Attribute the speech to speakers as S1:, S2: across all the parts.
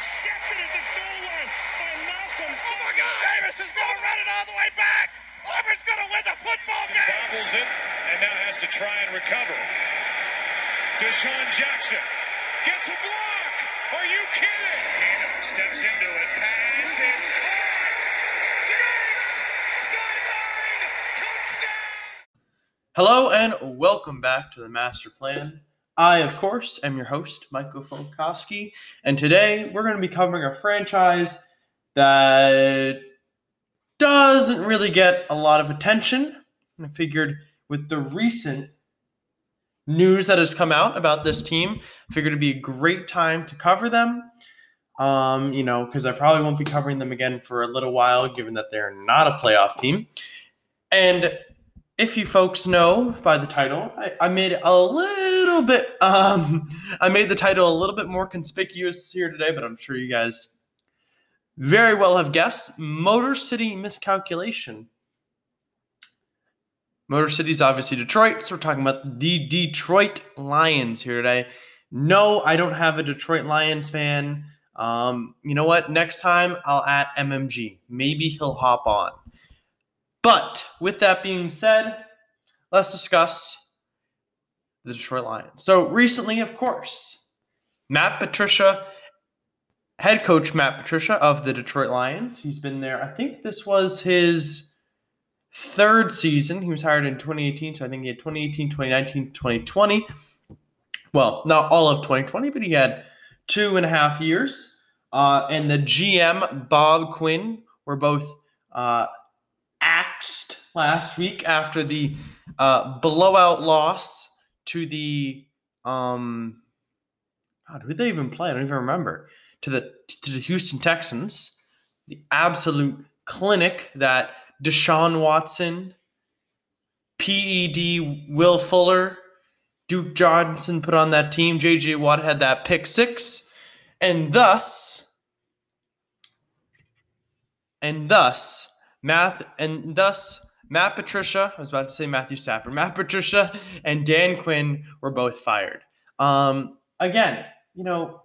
S1: intercepted at the goal line by Malcolm.
S2: Oh my God! Davis is going to run it all the way back. Auburn's going to win the football game.
S1: Bobbles it and now has to try and recover. DeSean Jackson gets a block. Are you kidding? Keenum steps into it. Pass is caught. Diggs sideline touchdown.
S3: Hello and welcome back to the Master Plan. I, of course, am your host, Michael Folkowski, and today we're going to be covering a franchise that doesn't really get a lot of attention. I figured with the recent news that has come out about this team, I figured it'd be a great time to cover them. Um, you know, because I probably won't be covering them again for a little while, given that they're not a playoff team. And if you folks know by the title, I, I made a little bit. Um, I made the title a little bit more conspicuous here today, but I'm sure you guys very well have guessed. Motor City miscalculation. Motor City's obviously Detroit, so we're talking about the Detroit Lions here today. No, I don't have a Detroit Lions fan. Um, you know what? Next time I'll add MMG. Maybe he'll hop on. But with that being said, let's discuss the Detroit Lions. So recently, of course, Matt Patricia, head coach Matt Patricia of the Detroit Lions, he's been there. I think this was his third season. He was hired in 2018, so I think he had 2018, 2019, 2020. Well, not all of 2020, but he had two and a half years. Uh, and the GM, Bob Quinn, were both uh, last week after the uh, blowout loss to the um God, who did they even play? I don't even remember. To the to the Houston Texans, the absolute clinic that Deshaun Watson, PED Will Fuller, Duke Johnson put on that team. JJ Watt had that pick six, and thus, and thus, math, and thus Matt Patricia, I was about to say Matthew Stafford, Matt Patricia and Dan Quinn were both fired. Um, again, you know,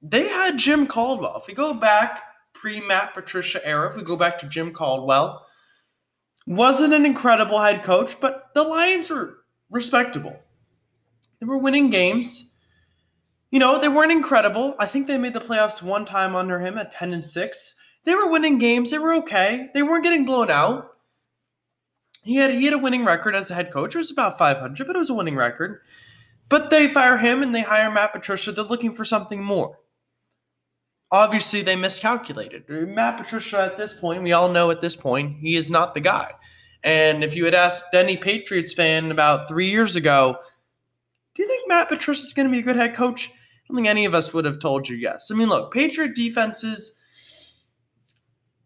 S3: they had Jim Caldwell. If we go back pre Matt Patricia era, if we go back to Jim Caldwell, wasn't an incredible head coach, but the Lions were respectable. They were winning games. You know, they weren't incredible. I think they made the playoffs one time under him at 10 and 6. They were winning games. They were okay. They weren't getting blown out. He had he had a winning record as a head coach. It was about 500, but it was a winning record. But they fire him and they hire Matt Patricia. They're looking for something more. Obviously, they miscalculated. Matt Patricia, at this point, we all know at this point, he is not the guy. And if you had asked any Patriots fan about three years ago, do you think Matt Patricia is going to be a good head coach? I don't think any of us would have told you yes. I mean, look, Patriot defenses.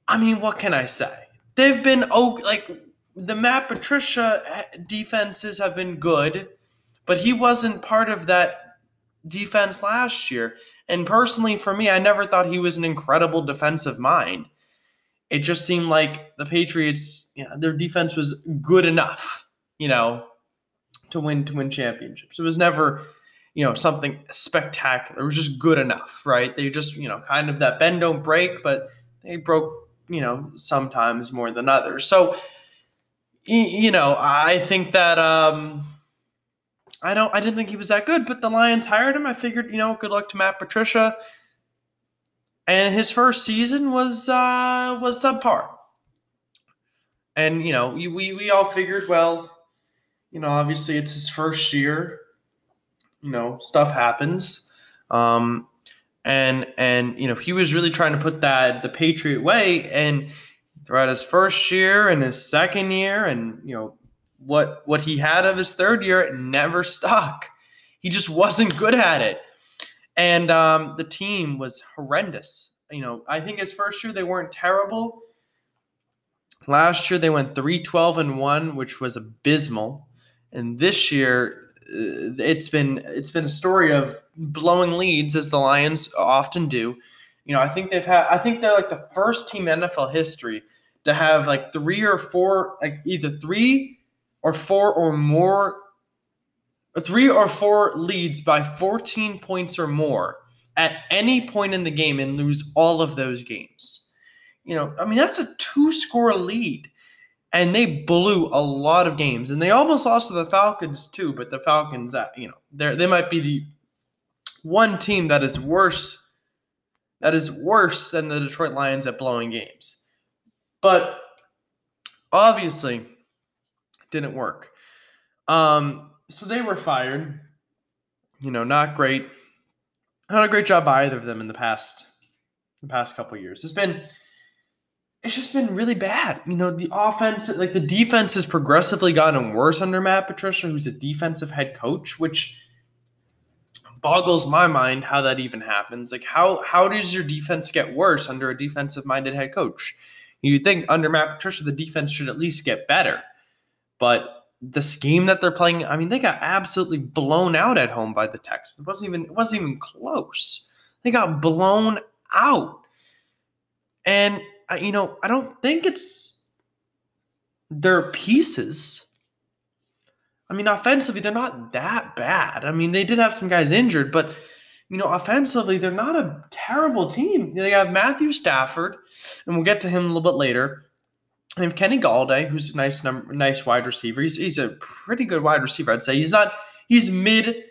S3: I mean, what can I say? They've been oh, like the Matt Patricia eh, defenses have been good, but he wasn't part of that defense last year. And personally, for me, I never thought he was an incredible defensive mind. It just seemed like the Patriots, their defense was good enough, you know, to win to win championships. It was never, you know, something spectacular. It was just good enough, right? They just, you know, kind of that bend don't break, but they broke, you know, sometimes more than others. So you know, I think that um, I don't. I didn't think he was that good, but the Lions hired him. I figured, you know, good luck to Matt Patricia. And his first season was uh, was subpar. And you know, we we all figured, well, you know, obviously it's his first year. You know, stuff happens. Um, and and you know, he was really trying to put that the Patriot way and throughout his first year and his second year and you know what what he had of his third year it never stuck. He just wasn't good at it. And um, the team was horrendous. You know i think his first year they weren't terrible. Last year they went 312 and 1 which was abysmal. And this year uh, it's been it's been a story of blowing leads as the lions often do. You know i think they've had i think they're like the first team in nfl history to have like three or four, like either three or four or more, three or four leads by 14 points or more at any point in the game and lose all of those games. You know, I mean, that's a two score lead. And they blew a lot of games. And they almost lost to the Falcons, too. But the Falcons, uh, you know, they they might be the one team that is worse that is worse than the Detroit Lions at blowing games. But obviously didn't work. Um, so they were fired. You know, not great. Not a great job by either of them in the past the past couple years. It's been it's just been really bad. You know, the offense, like the defense has progressively gotten worse under Matt Patricia, who's a defensive head coach, which boggles my mind how that even happens. Like how how does your defense get worse under a defensive minded head coach? You think under Matt Patricia the defense should at least get better. But the scheme that they're playing, I mean, they got absolutely blown out at home by the Texans. It wasn't even it wasn't even close. They got blown out. And uh, you know, I don't think it's their pieces. I mean, offensively, they're not that bad. I mean, they did have some guys injured, but you know, offensively, they're not a terrible team. They have Matthew Stafford, and we'll get to him a little bit later. They have Kenny Golladay, who's a nice number, nice wide receiver. He's he's a pretty good wide receiver, I'd say. He's not he's mid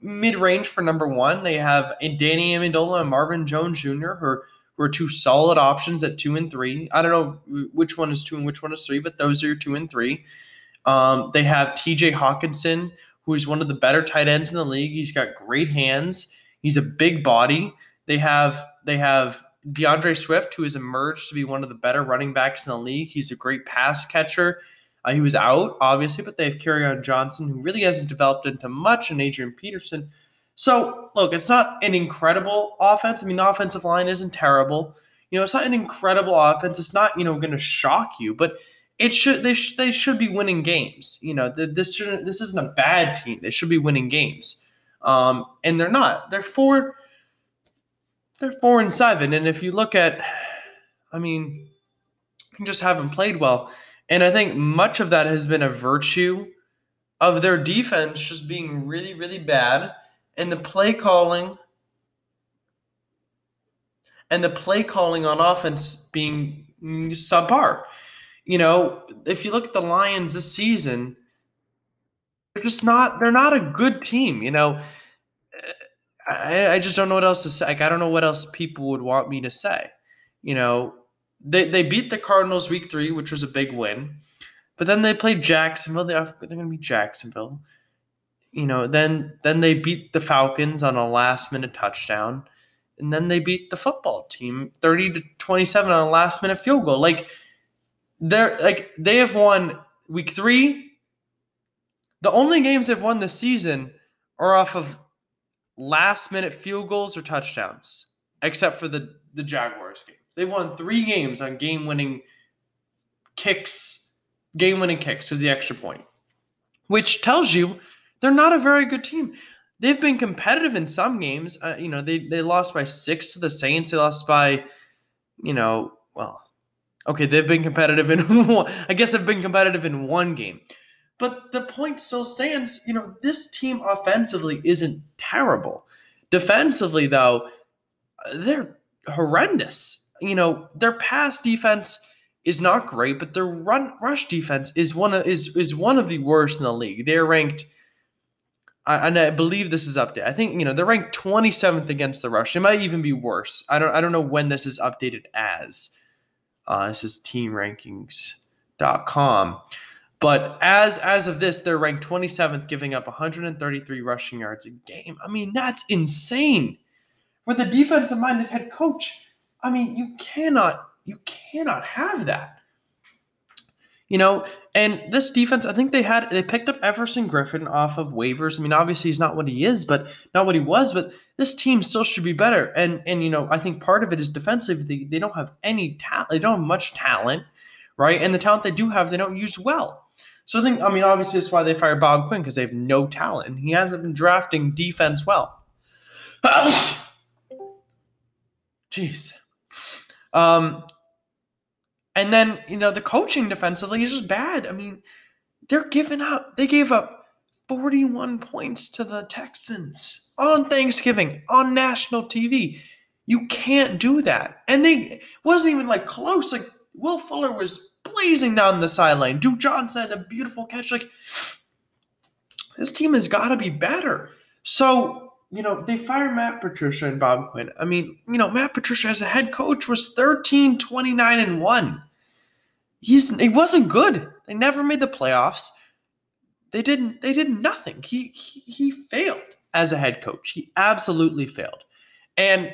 S3: mid range for number one. They have Danny Amendola and Marvin Jones Jr., who are, who are two solid options at two and three. I don't know which one is two and which one is three, but those are two and three. Um, they have TJ Hockenson, who is one of the better tight ends in the league. He's got great hands. He's a big body. They have they have D'Andre Swift, who has emerged to be one of the better running backs in the league. He's a great pass catcher. Uh, he was out, obviously, but they have Kerryon Johnson, who really hasn't developed into much, and Adrian Peterson. So, look, it's not an incredible offense. I mean, the offensive line isn't terrible. You know, it's not an incredible offense. It's not, you know, going to shock you, but it should they sh- they should be winning games. You know, this shouldn't this isn't a bad team. They should be winning games, um, and they're not. They're four. They're four and seven, and if you look at, I mean, you just haven't played well, and I think much of that has been a virtue of their defense just being really really bad, and the play calling. And the play calling on offense being subpar you know, if you look at the Lions this season, they're just not they're not a good team, you know. I, I just don't know what else to say. Like, I don't know what else people would want me to say. You know, they they beat the Cardinals week three, which was a big win. But then they played Jacksonville. They, they're going to be Jacksonville. You know, then then they beat the Falcons on a last minute touchdown, and then they beat the football team thirty to twenty seven on a last minute field goal. Like they're like they have won week three. The only games they've won this season are off of last minute field goals or touchdowns, except for the the Jaguars game. They've won three games on game winning kicks, game winning kicks is the extra point, which tells you they're not a very good team. They've been competitive in some games. Uh, you know, they they lost by six to the Saints. They lost by, you know, well, Okay, they've been competitive in one, I guess they've been competitive in one game. But the point still stands, you know, this team offensively isn't terrible. Defensively though, they're horrendous. You know, their pass defense is not great, but their run rush defense is one of is is one of the worst in the league. They're ranked and I believe this is updated. I think you know they're ranked 27th against the rush. It might even be worse. I don't I don't know when this is updated as. Uh, this is teamrankings.com. But as as of this, they're ranked 27th, giving up 133 rushing yards a game. I mean, that's insane. With a defensive minded head coach, I mean, you cannot you cannot have that. You know, and this defense, I think they had they picked up Everson Griffen off of waivers. I mean, obviously he's not what he is, but not what he was, but this team still should be better. And and you know, I think part of it is defensive. They, they don't have any talent. They don't have much talent, right? And the talent they do have, they don't use well. So I think, I mean, obviously that's why they fired Bob Quinn because they have no talent. He hasn't been drafting defense well. Jeez. Um, and then, you know, the coaching defensively is just bad. I mean, they're giving up. They gave up 41 points to the Texans. on Thanksgiving on national TV. You can't do that. And they wasn't even like close. Like Will Fuller was blazing down the sideline. Duke Johnson had a beautiful catch. Like this team has got to be better. So, you know, they fire Matt Patricia and Bob Quinn. I mean, you know, Matt Patricia as a head coach was 13, 29, and 1. He's he wasn't good. They never made the playoffs. They didn't they did nothing. He he, he failed as a head coach. He absolutely failed. And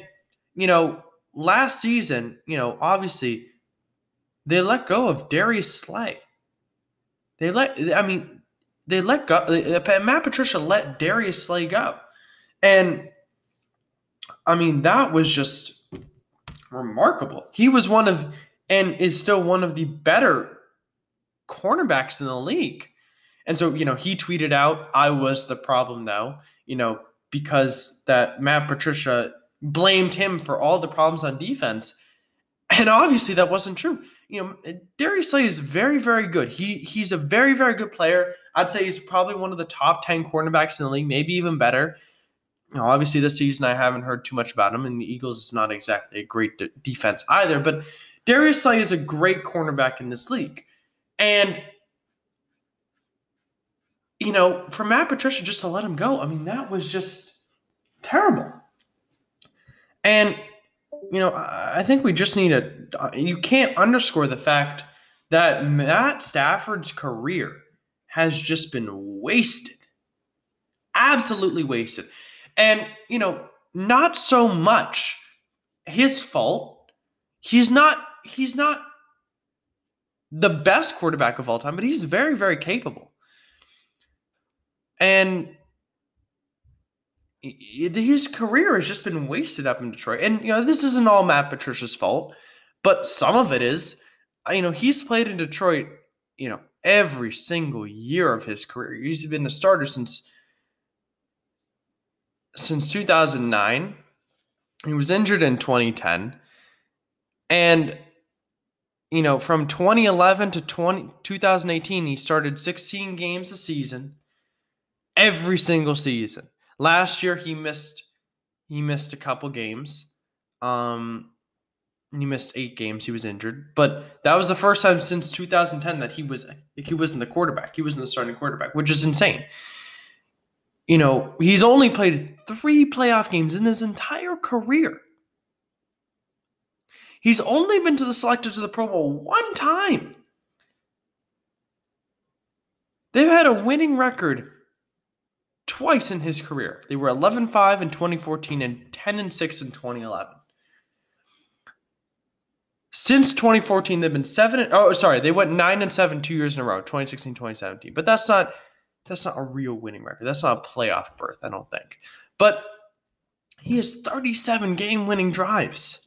S3: you know, last season, you know, obviously they let go of Darius Slay. They let I mean, they let go uh, Matt Patricia let Darius Slay go. And I mean, that was just remarkable. He was one of and is still one of the better cornerbacks in the league. And so, you know, he tweeted out, I was the problem though, you know, because that Matt Patricia blamed him for all the problems on defense. And obviously that wasn't true. You know, Darius Slay is very, very good. He he's a very, very good player. I'd say he's probably one of the top 10 cornerbacks in the league, maybe even better. You know, obviously this season I haven't heard too much about him, and the Eagles is not exactly a great de- defense either. But Darius Slay is a great cornerback in this league. And you know, for Matt Patricia just to let him go, I mean, that was just terrible. And, you know, I think we just need a. Uh, you can't underscore the fact that Matt Stafford's career has just been wasted. Absolutely wasted. And, you know, not so much his fault. He's not, he's not the best quarterback of all time, but he's very, very capable. And his career has just been wasted up in Detroit. And you know, this isn't all Matt Patricia's fault, but some of it is. Uh, you know, he's played in Detroit, you know, every single year of his career. He's been a starter since since 2009. He was injured in 2010. And you know, from 2011 to 20, 2018, he started 16 games a season every single season. Last year he missed he missed a couple games. Um he missed 8 games. He was injured, but that was the first time since 2010 that he was he wasn't the quarterback. He wasn't the starting quarterback, which is insane. You know, he's only played 3 playoff games in his entire career. He's only been to the selected to the Pro Bowl one time. They've had a winning record twice in his career. They were 11 5 in 2014 and 10 and 6 in 2011. Since 2014, they've been seven. Oh, sorry, they went nine and seven two years in a row, 2016, 2017. But that's not that's not a real winning record. That's not a playoff berth, I don't think. But he has 37 game winning drives.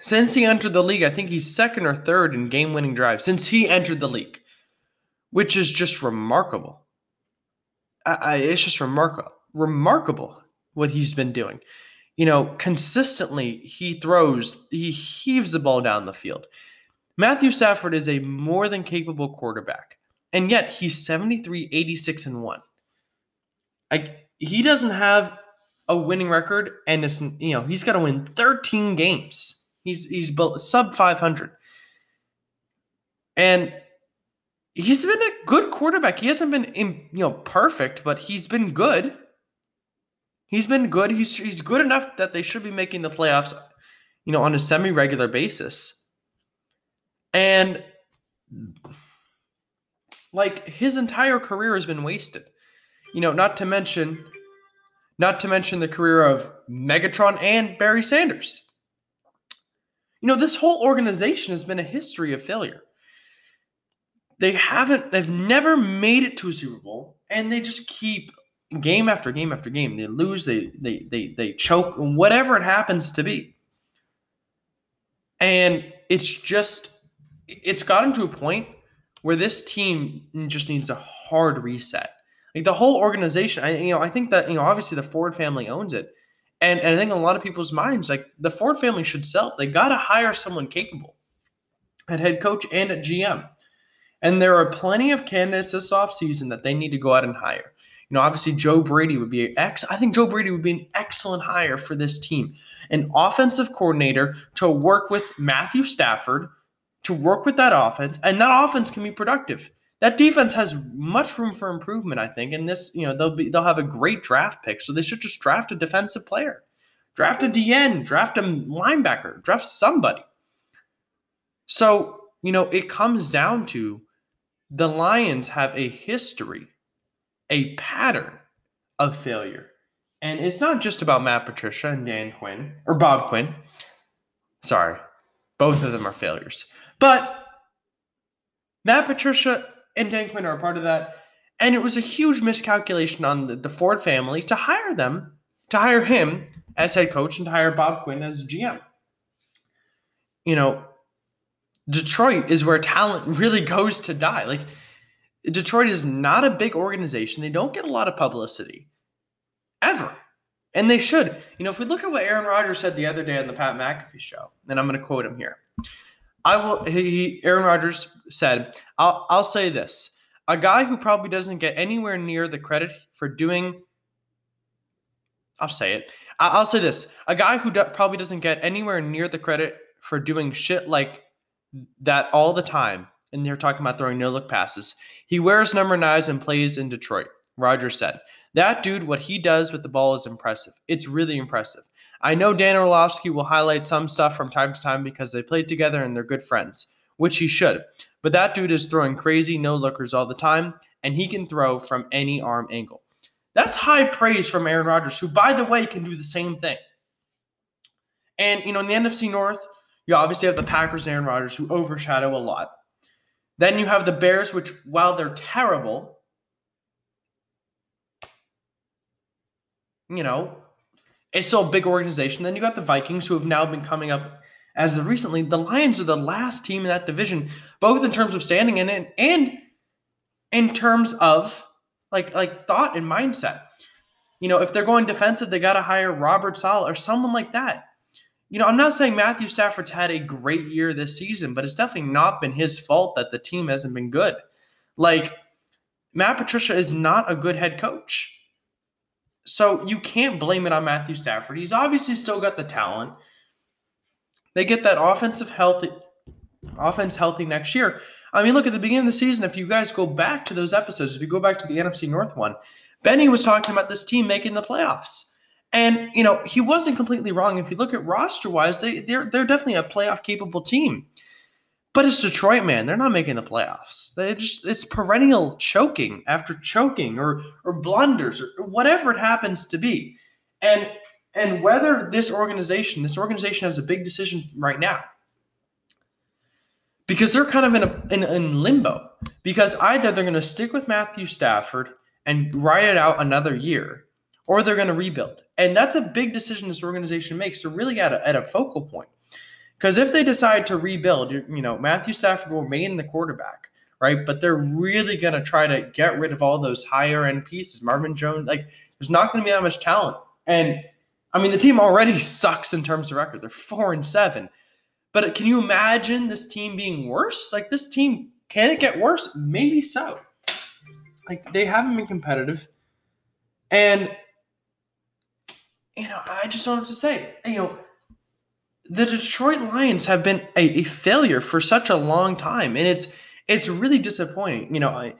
S3: Since he entered the league, I think he's second or third in game winning drives since he entered the league, which is just remarkable. I, it's just remarkable, remarkable what he's been doing. You know, consistently he throws, he heaves the ball down the field. Matthew Stafford is a more than capable quarterback, and yet he's 73, 86, and 1. Like, he doesn't have a winning record, and it's, you know, he's got to win 13 games. He's he's sub 500. And he's been a good quarterback. He hasn't been in, you know perfect, but he's been good. He's been good. He's he's good enough that they should be making the playoffs, you know, on a semi-regular basis. And like his entire career has been wasted. You know, not to mention not to mention the career of Megatron and Barry Sanders. You know, this whole organization has been a history of failure they haven't they've never made it to a Super Bowl and they just keep game after game after game. They lose, they they they they choke, whatever it happens to be. And it's just it's gotten to a point where this team just needs a hard reset. Like the whole organization, I you know, I think that you know, obviously the Ford family owns it. And, and I think in a lot of people's minds, like the Ford family should sell. They got to hire someone capable at head coach and at GM. And there are plenty of candidates this offseason that they need to go out and hire. You know, obviously Joe Brady would be an ex. I think Joe Brady would be an excellent hire for this team, an offensive coordinator to work with Matthew Stafford, to work with that offense, and that offense can be productive. That defense has much room for improvement, I think. And this, you know, they'll be they'll have a great draft pick, so they should just draft a defensive player, draft a DN, draft a linebacker, draft somebody. So you know, it comes down to the Lions have a history, a pattern of failure. And it's not just about Matt Patricia and Dan Quinn or Bob Quinn. Sorry, both of them are failures. But Matt Patricia and Dan Quinn are a part of that. And it was a huge miscalculation on the, the Ford family to hire them, to hire him as head coach and to hire Bob Quinn as GM. You know, Detroit is where talent really goes to die. Like Detroit is not a big organization. They don't get a lot of publicity ever. And they should. You know, if we look at what Aaron Rodgers said the other day on the Pat McAfee show, and I'm going to quote him here. I will he Aaron Rodgers said, I'll I'll say this. A guy who probably doesn't get anywhere near the credit for doing I'll say it. I'll say this. A guy who do, probably doesn't get anywhere near the credit for doing shit like that all the time, and they're talking about throwing no look passes. He wears number nines and plays in Detroit, Rodgers said. That dude, what he does with the ball is impressive. It's really impressive. I know Dan Orlovsky will highlight some stuff from time to time because they played together and they're good friends, which he should. But that dude is throwing crazy no lookers all the time, and he can throw from any arm angle. That's high praise from Aaron Rodgers, who, by the way, can do the same thing. And, you know, in the NFC North, you obviously have the Packers and Aaron Rodgers, who overshadow a lot. Then you have the Bears, which, while they're terrible, you know, it's still a big organization. Then you got the Vikings, who have now been coming up as of recently. The Lions are the last team in that division, both in terms of standing in it and in terms of like like thought and mindset. You know, if they're going defensive, they got to hire Robert Saleh or someone like that you know, I'm not saying Matthew Stafford's had a great year this season, but it's definitely not been his fault that the team hasn't been good. Like, Matt Patricia is not a good head coach. So you can't blame it on Matthew Stafford. He's obviously still got the talent. They get that offensive healthy offense healthy next year. I mean, look at the beginning of the season. If you guys go back to those episodes, if you go back to the NFC North one, Benny was talking about this team making the playoffs. And you know, he wasn't completely wrong. If you look at roster wise, they they're they're definitely a playoff capable team. But it's Detroit, man. They're not making the playoffs. Just it's perennial choking after choking or or blunders or whatever it happens to be. And and whether this organization, this organization has a big decision right now. Because they're kind of in a in, in limbo. Because either they're going to stick with Matthew Stafford and ride it out another year, or they're going to rebuild. And that's a big decision this organization makes. They're really at a, at a focal point. Because if they decide to rebuild, you know, Matthew Stafford will remain the quarterback, right? But they're really going to try to get rid of all those higher end pieces. Marvin Jones, like, there's not going to be that much talent. And I mean, the team already sucks in terms of record. They're four and seven. But can you imagine this team being worse? Like, this team, can it get worse? Maybe so. Like, they haven't been competitive. And you know, I just don't what to say. You know, the Detroit Lions have been a, a, failure for such a long time, and it's it's really disappointing. You know, I,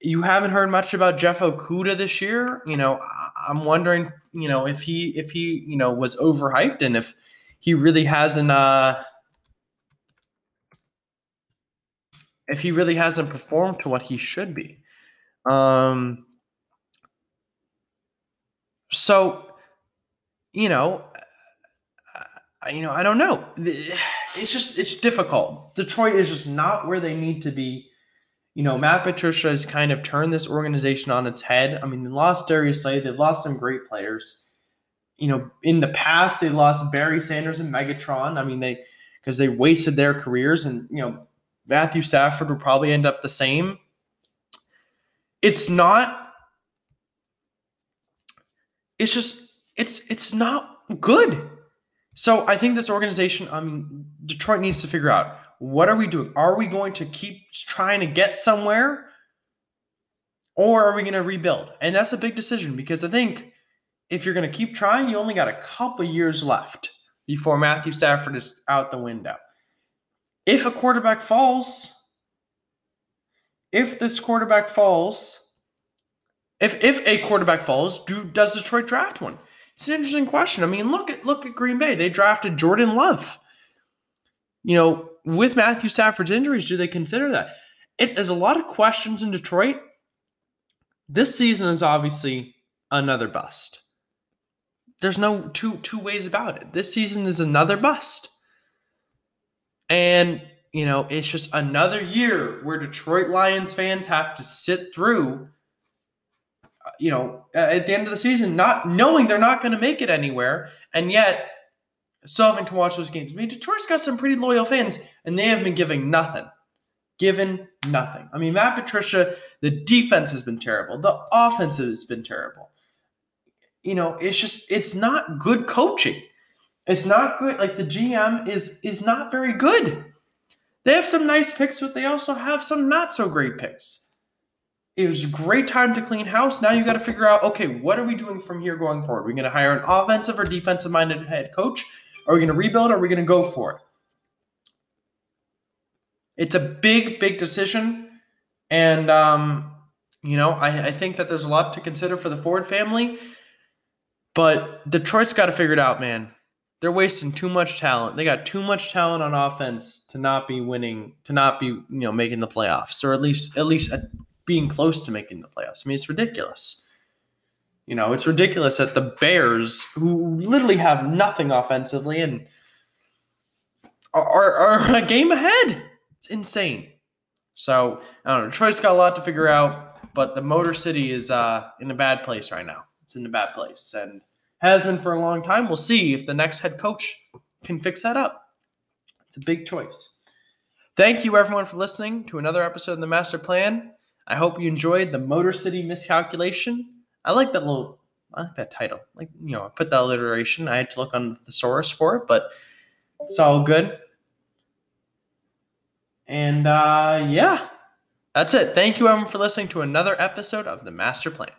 S3: you haven't heard much about Jeff Okudah this year. You know, I, am wondering, you know, if he if he you know was overhyped and if he really hasn't uh if he really hasn't performed to what he should be. Um. So you know, you know, I don't know. It's just it's difficult. Detroit is just not where they need to be. You know, Matt Patricia has kind of turned this organization on its head. I mean, they lost Darius Slay. They've lost some great players. You know, in the past they lost Barry Sanders and Megatron. I mean, they because they wasted their careers, and you know, Matthew Stafford will probably end up the same. It's not. It's just it's it's not good. So I think this organization, I mean, Detroit needs to figure out what are we doing? Are we going to keep trying to get somewhere? or are we going to rebuild? And that's a big decision because I think if you're going to keep trying, you only got a couple years left before Matthew Stafford is out the window. If a quarterback falls, if this quarterback falls, if if a quarterback falls, do does Detroit draft one? It's an interesting question. I mean, look at look at Green Bay. They drafted Jordan Love. You know, with Matthew Stafford's injuries, do they consider that? It, there's a lot of questions in Detroit. This season is obviously another bust. There's no two two ways about it. This season is another bust. And, you know, it's just another year where Detroit Lions fans have to sit through you know, uh, at the end of the season, not knowing they're not going to make it anywhere, and yet still having to watch those games. I mean, Detroit's got some pretty loyal fans, and they have been giving nothing given nothing. I mean, Matt Patricia, the defense has been terrible. The offense has been terrible. You know, it's just it's not good coaching. It's not good. Like the GM is is not very good. They have some nice picks, but they also have some not so great picks. It was a great time to clean house. Now you got to figure out, okay, what are we doing from here going forward? Are we going to hire an offensive or defensive minded head coach? Are we going to rebuild? Or are we going to go for it? It's a big, big decision. And, um, you know, I, I think that there's a lot to consider for the Ford family. But Detroit's got to figure it out, man. They're wasting too much talent. They got too much talent on offense to not be winning, to not be, you know, making the playoffs, or at least, at least being close to making the playoffs. I mean, it's ridiculous. You know, it's ridiculous that the Bears, who literally have nothing offensively and are, are a game ahead. It's insane. So I don't know. Detroit's got a lot to figure out, but the Motor City is uh, in a bad place right now. It's in a bad place and has been for a long time. We'll see if the next head coach can fix that up. It's a big choice. Thank you, everyone, for listening to another episode of the Master Plan. I hope you enjoyed the Motor City miscalculation. I like that little, I like that title. Like, you know, I put that alliteration. I had to look on the thesaurus for it, but it's all good. And uh, yeah, that's it. Thank you, everyone, for listening to another episode of The Master Plan.